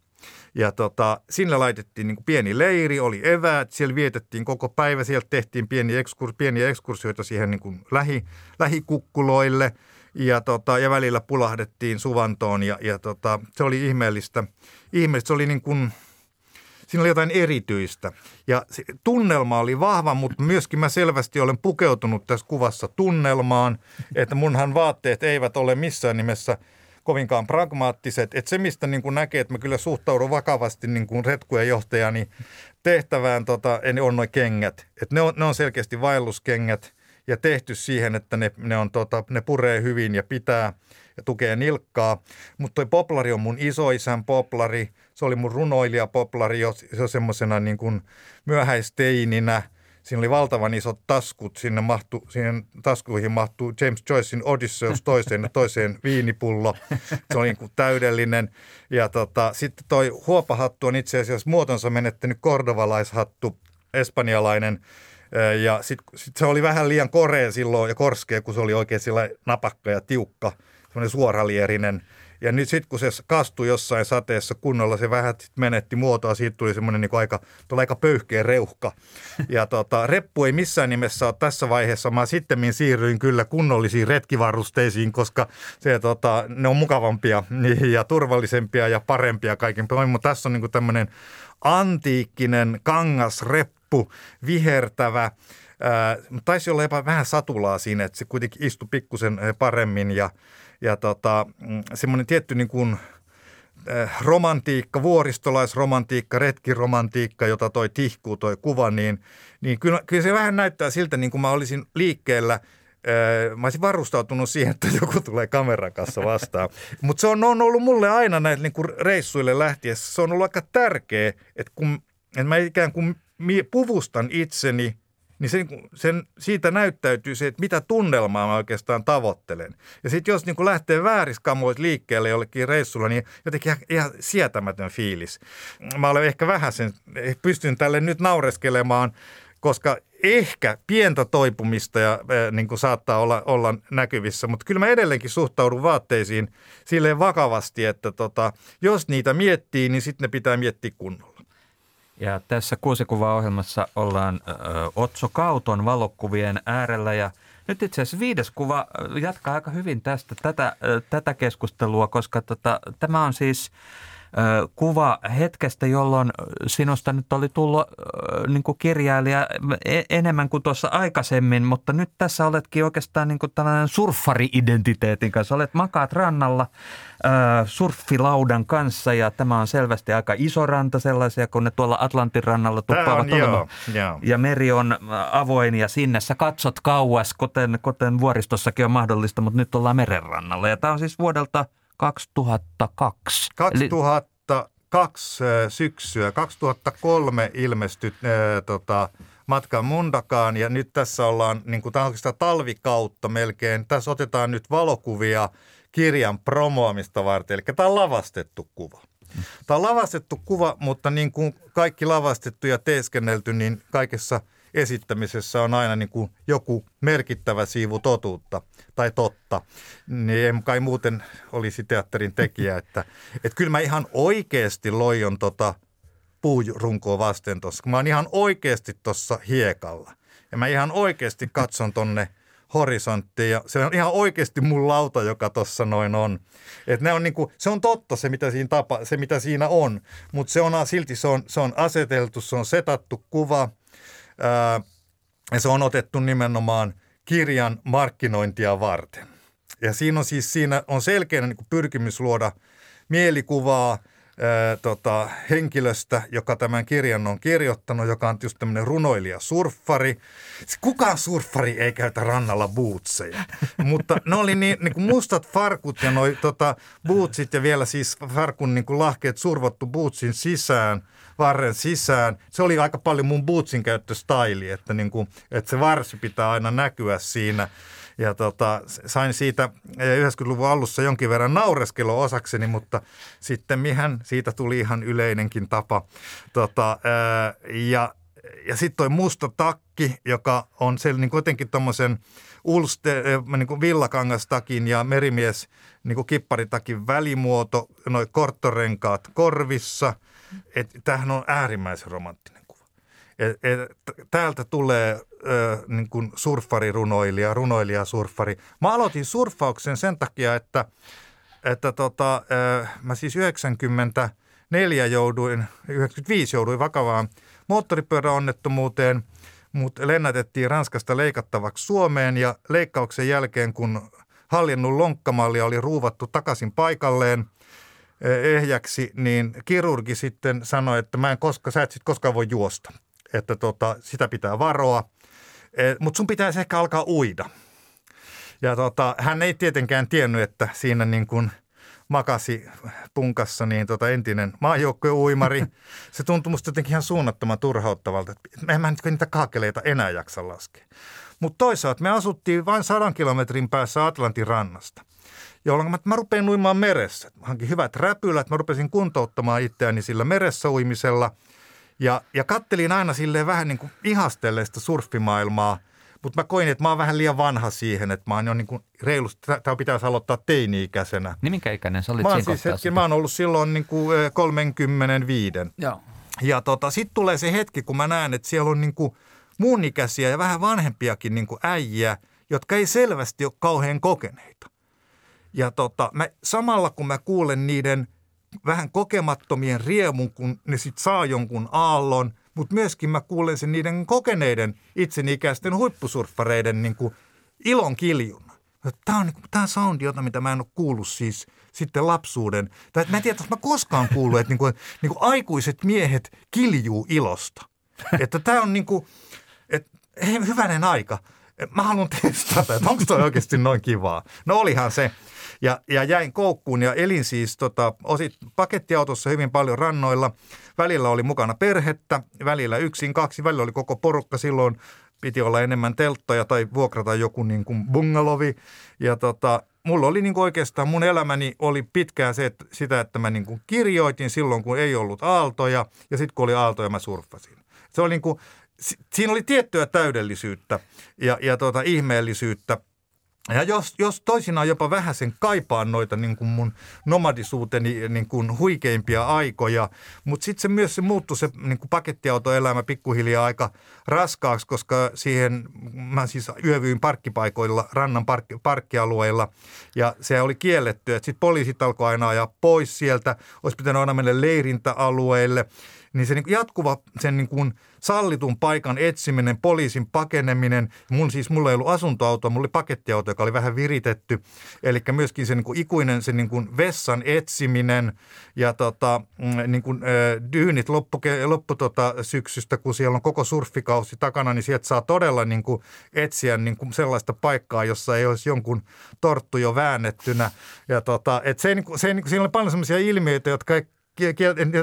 Speaker 2: Ja tota, sinne laitettiin niin kuin pieni leiri, oli eväät, siellä vietettiin koko päivä, sieltä tehtiin pieni ekskurs, pieniä ekskursioita siihen niin kuin lähi, lähikukkuloille ja, tota, ja välillä pulahdettiin suvantoon ja, ja tota, se oli ihmeellistä. ihmeellistä. Se oli niin kuin, siinä oli jotain erityistä. Ja se, tunnelma oli vahva, mutta myöskin mä selvästi olen pukeutunut tässä kuvassa tunnelmaan, että munhan vaatteet eivät ole missään nimessä kovinkaan pragmaattiset. Että se, mistä niin kuin näkee, että mä kyllä suhtaudun vakavasti niin kuin retkujen johtajani tehtävään, tota, en on noin kengät. Että ne on, ne on selkeästi vaelluskengät ja tehty siihen, että ne, ne, on, tota, ne puree hyvin ja pitää ja tukee nilkkaa. Mutta toi poplari on mun isoisän poplari – se oli mun runoilija poplari jo, jo semmoisena niin kuin myöhäisteininä. Siinä oli valtavan isot taskut, sinne mahtu, siihen taskuihin mahtuu James Joycein Odysseus toiseen toiseen viinipullo. Se oli niin kuin täydellinen. Ja tota, sitten toi huopahattu on itse asiassa muotonsa menettänyt kordovalaishattu, espanjalainen. Ja sitten sit se oli vähän liian korea silloin ja korskea, kun se oli oikein sillä napakka ja tiukka, semmoinen suoralierinen – ja nyt sitten kun se kastui jossain sateessa kunnolla, se vähän menetti muotoa, siitä tuli semmoinen niin aika, tuli aika pöyhkeä reuhka. Ja tota, reppu ei missään nimessä ole tässä vaiheessa. Mä sitten siirryin kyllä kunnollisiin retkivarusteisiin, koska se, tota, ne on mukavampia ja turvallisempia ja parempia kaiken. Mutta tässä on niin tämmöinen antiikkinen kangasreppu, vihertävä, Ää, taisi olla jopa vähän satulaa siinä, että se kuitenkin istui pikkusen paremmin ja ja tota, mm, semmoinen tietty niin kuin, romantiikka, vuoristolaisromantiikka, retkiromantiikka, jota toi tihkuu toi kuva, niin, niin kyllä, kyllä se vähän näyttää siltä, niin kuin mä olisin liikkeellä Mä olisin varustautunut siihen, että joku tulee kameran kanssa vastaan. Mutta se on, on ollut mulle aina näille niin reissuille lähtiessä, se on ollut aika tärkeä, että kun että mä ikään kuin puvustan itseni niin sen, sen, siitä näyttäytyy se, että mitä tunnelmaa mä oikeastaan tavoittelen. Ja sitten jos niin lähtee vääriskamoit liikkeelle jollekin reissulla, niin jotenkin ihan, ihan sietämätön fiilis. Mä olen ehkä vähän sen, pystyn tälle nyt naureskelemaan, koska ehkä pientä toipumista ja äh, niin kuin saattaa olla, olla näkyvissä, mutta kyllä mä edelleenkin suhtaudun vaatteisiin silleen vakavasti, että tota, jos niitä miettii, niin sitten ne pitää miettiä kunnolla.
Speaker 3: Ja tässä kuusikuva-ohjelmassa ollaan ö, Otso Kauton valokuvien äärellä. Ja nyt itse asiassa viides kuva jatkaa aika hyvin tästä tätä, tätä keskustelua, koska tota, tämä on siis – kuva hetkestä, jolloin sinusta nyt oli tullut niin kuin kirjailija e-, enemmän kuin tuossa aikaisemmin, mutta nyt tässä oletkin oikeastaan niin kuin tällainen surffari-identiteetin kanssa. Olet makaat rannalla surffilaudan kanssa ja tämä on selvästi aika iso ranta sellaisia, kun ne tuolla Atlantin rannalla tuppaavat olemaan. Ja meri on avoin ja sinne sä katsot kauas, kuten, kuten vuoristossakin on mahdollista, mutta nyt ollaan merenrannalla. Ja tämä on siis vuodelta – 2002.
Speaker 2: 2002 Eli... syksyä. 2003 ilmestyi äh, tota, matkan Mundakaan ja nyt tässä ollaan, niin kuin tämä on talvikautta melkein. Tässä otetaan nyt valokuvia kirjan promoamista varten, eli tämä on lavastettu kuva. Tämä on lavastettu kuva, mutta niin kuin kaikki lavastettu ja teeskennelty, niin kaikessa – esittämisessä on aina niin kuin joku merkittävä siivu totuutta tai totta, niin en kai muuten olisi teatterin tekijä. Että, että kyllä mä ihan oikeasti loion tota puurunkoa vasten tuossa. Mä oon ihan oikeasti tuossa hiekalla. Ja mä ihan oikeasti katson tonne horisonttiin ja se on ihan oikeasti mun lauta, joka tuossa noin on. Et ne on niinku, se on totta se, mitä siinä, tapa, se, mitä siinä on, mutta se on silti se on, se on aseteltu, se on setattu kuva – ja se on otettu nimenomaan kirjan markkinointia varten. Ja siinä on siis siinä on selkeä niin pyrkimys luoda mielikuvaa ää, tota, henkilöstä, joka tämän kirjan on kirjoittanut, joka on just tämmöinen runoilija surffari. Kukaan surffari ei käytä rannalla bootseja, mutta ne oli niin, niin kuin mustat farkut ja noi tota, bootsit ja vielä siis farkun niin kuin lahkeet survottu bootsin sisään – varren sisään. Se oli aika paljon mun bootsin käyttöstaili, että, niin kuin, että se varsi pitää aina näkyä siinä. Ja tota, sain siitä 90-luvun eh, alussa jonkin verran naureskelo osakseni, mutta sitten mihän siitä tuli ihan yleinenkin tapa. Tota, ja ja sitten toi musta takki, joka on se niin jotenkin tuommoisen ulste, niin kuin villakangastakin ja merimies niin kuin kipparitakin välimuoto, noi korttorenkaat korvissa – että tämähän on äärimmäisen romanttinen kuva. Et, et, täältä tulee ö, niin kuin surffarirunoilija, runoilija surffari. Mä aloitin surffauksen sen takia, että, että tota, ö, mä siis 94 jouduin, 95 jouduin vakavaan moottoripyöräonnettomuuteen, mut lennätettiin Ranskasta leikattavaksi Suomeen ja leikkauksen jälkeen, kun haljennut lonkkamallia oli ruuvattu takaisin paikalleen – ehjäksi, niin kirurgi sitten sanoi, että mä en koska, sä et sit koskaan voi juosta. Että tota, sitä pitää varoa, e, mutta sun pitäisi ehkä alkaa uida. Ja tota, hän ei tietenkään tiennyt, että siinä niin kuin makasi punkassa, niin tota entinen uimari. Se tuntui musta jotenkin ihan suunnattoman turhauttavalta, että en mä nyt niitä kaakeleita enää jaksa laskea. Mutta toisaalta me asuttiin vain sadan kilometrin päässä Atlantin rannasta jolloin mä, mä rupean uimaan meressä. Mä hankin hyvät räpylät, mä rupesin kuntouttamaan itseäni sillä meressä uimisella. Ja, ja kattelin aina silleen vähän niin kuin ihastelleesta surfimaailmaa, mutta mä koin, että mä oon vähän liian vanha siihen, että mä oon jo niin kuin reilusti, tämä pitäisi aloittaa teini-ikäisenä.
Speaker 3: Niin minkä ikäinen sä olit
Speaker 2: mä oon siis hetki, mä oon ollut silloin niin kuin 35. Joo. Ja tota, sitten tulee se hetki, kun mä näen, että siellä on niin kuin muun ikäisiä ja vähän vanhempiakin niin kuin äijiä, jotka ei selvästi ole kauhean kokeneita. Ja tota, mä, samalla kun mä kuulen niiden vähän kokemattomien riemun, kun ne sitten saa jonkun aallon, mutta myöskin mä kuulen sen niiden kokeneiden itsenikäisten huippusurffareiden niin kuin ilon kiljun. Tämä on, niin tämä soundi, jota mitä mä en ole kuullut siis sitten lapsuuden. Tai mä en tiedä, että mä koskaan kuullut, että niin kuin, niin kuin aikuiset miehet kiljuu ilosta. Että tämä on niin kuin, että hyvänen aika. Mä haluan testata, että onko toi oikeasti noin kivaa. No olihan se. Ja, ja jäin koukkuun ja elin siis tota, osit pakettiautossa hyvin paljon rannoilla. Välillä oli mukana perhettä, välillä yksin kaksi, välillä oli koko porukka silloin. Piti olla enemmän telttoja tai vuokrata joku niin kuin bungalovi. Ja tota, mulla oli niin kuin oikeastaan, mun elämäni oli pitkään se, että sitä, että mä niin kuin kirjoitin silloin, kun ei ollut aaltoja. Ja sitten kun oli aaltoja, mä surffasin. Se oli niin kuin, siinä oli tiettyä täydellisyyttä ja, ja tota, ihmeellisyyttä. Ja jos, jos toisinaan jopa vähän sen kaipaan noita niin kuin mun nomadisuuteni niin kuin huikeimpia aikoja, mutta sitten se myös se muuttui se niin kuin pakettiautoelämä pikkuhiljaa aika raskaaksi, koska siihen mä siis yövyin parkkipaikoilla, rannan parkki, parkkialueilla ja se oli kielletty, että sitten poliisit alkoi aina ajaa pois sieltä, olisi pitänyt aina mennä leirintäalueille – niin se niin jatkuva sen niin kuin sallitun paikan etsiminen, poliisin pakeneminen, mun siis mulla ei ollut asuntoauto, mulla oli pakettiauto, joka oli vähän viritetty, eli myöskin se niin kuin ikuinen se niin kuin vessan etsiminen ja tota, mm, niin kuin, dyynit loppu, loppu tota, syksystä, kun siellä on koko surfikausi takana, niin sieltä saa todella niin kuin etsiä niin kuin sellaista paikkaa, jossa ei olisi jonkun torttu jo väännettynä. Ja tota, et se, niin kuin, se, niin kuin, siinä oli paljon sellaisia ilmiöitä, jotka ei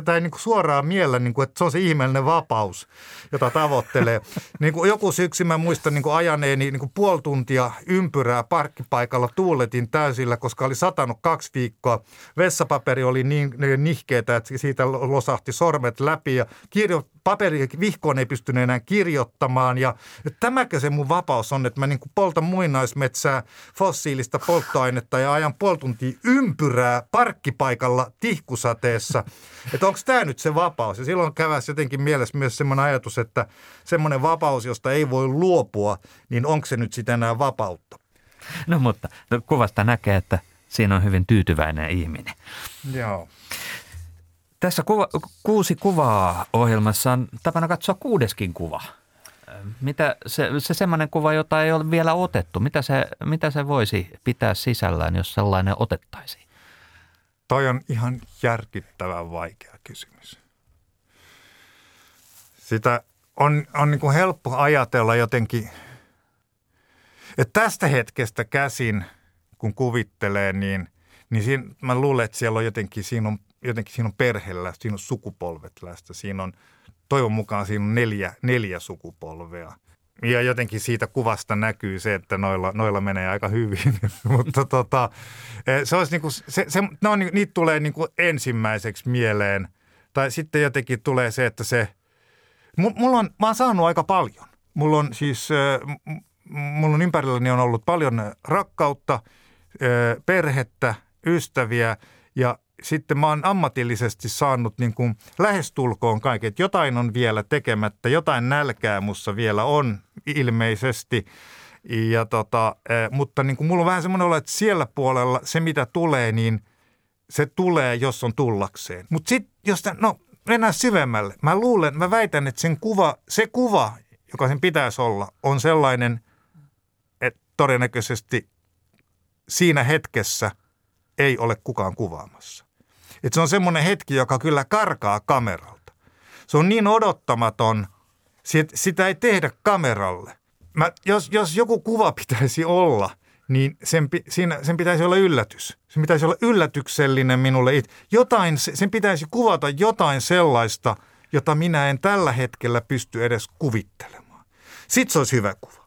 Speaker 2: tai niin kuin suoraan miellä, niin kuin, että se on se ihmeellinen vapaus, jota tavoittelee. niin kuin joku syksy mä muistan niin kuin ajaneeni niin kuin puoli tuntia ympyrää parkkipaikalla tuuletin täysillä, koska oli satanut kaksi viikkoa. Vessapaperi oli niin, niin nihkeetä, että siitä losahti sormet läpi ja kirjo, paperi, vihkoon ei pystynyt enää kirjoittamaan. Ja tämäkö se mun vapaus on, että mä niin kuin poltan muinaismetsää, fossiilista polttoainetta ja ajan puoli tuntia ympyrää parkkipaikalla tihkusateessa. Että onko tämä nyt se vapaus? Ja silloin käväsi jotenkin mielessä myös semmoinen ajatus, että semmoinen vapaus, josta ei voi luopua, niin onko se nyt sitä enää vapautta?
Speaker 3: No mutta no, kuvasta näkee, että siinä on hyvin tyytyväinen ihminen.
Speaker 2: Joo.
Speaker 3: Tässä kuva, kuusi kuvaa ohjelmassa on tapana katsoa kuudeskin kuva. Mitä se, se semmoinen kuva, jota ei ole vielä otettu, mitä se, mitä se voisi pitää sisällään, jos sellainen otettaisiin?
Speaker 2: Toi on ihan järkyttävän vaikea kysymys. Sitä on, on niin kuin helppo ajatella jotenkin, että tästä hetkestä käsin, kun kuvittelee, niin, niin siinä, mä luulen, että siellä on jotenkin, siinä on, jotenkin siinä on perhelästä, siinä on sukupolvet lästä, siinä on, toivon mukaan siinä on neljä, neljä sukupolvea – ja jotenkin siitä kuvasta näkyy se, että noilla, noilla menee aika hyvin. Mutta tota, e, se olisi niinku, se, se, no, niitä tulee niinku ensimmäiseksi mieleen. Tai sitten jotenkin tulee se, että se, mulla on, mä oon saanut aika paljon. Mulla on siis, e, mulla on ympärilläni on ollut paljon rakkautta, e, perhettä, ystäviä ja sitten mä oon ammatillisesti saanut niin kuin lähestulkoon kaiken, että jotain on vielä tekemättä, jotain nälkää mussa vielä on ilmeisesti. Ja tota, eh, mutta niin kuin mulla on vähän semmoinen olo, että siellä puolella se mitä tulee, niin se tulee, jos on tullakseen. Mutta sitten, jos tämän, no mennään syvemmälle. Mä luulen, mä väitän, että sen kuva, se kuva, joka sen pitäisi olla, on sellainen, että todennäköisesti siinä hetkessä ei ole kukaan kuvaamassa. Että se on semmoinen hetki, joka kyllä karkaa kameralta. Se on niin odottamaton, sit, sitä ei tehdä kameralle. Mä, jos, jos joku kuva pitäisi olla, niin sen, siinä, sen pitäisi olla yllätys. Sen pitäisi olla yllätyksellinen minulle. Jotain, sen pitäisi kuvata jotain sellaista, jota minä en tällä hetkellä pysty edes kuvittelemaan. Sitten se olisi hyvä kuva.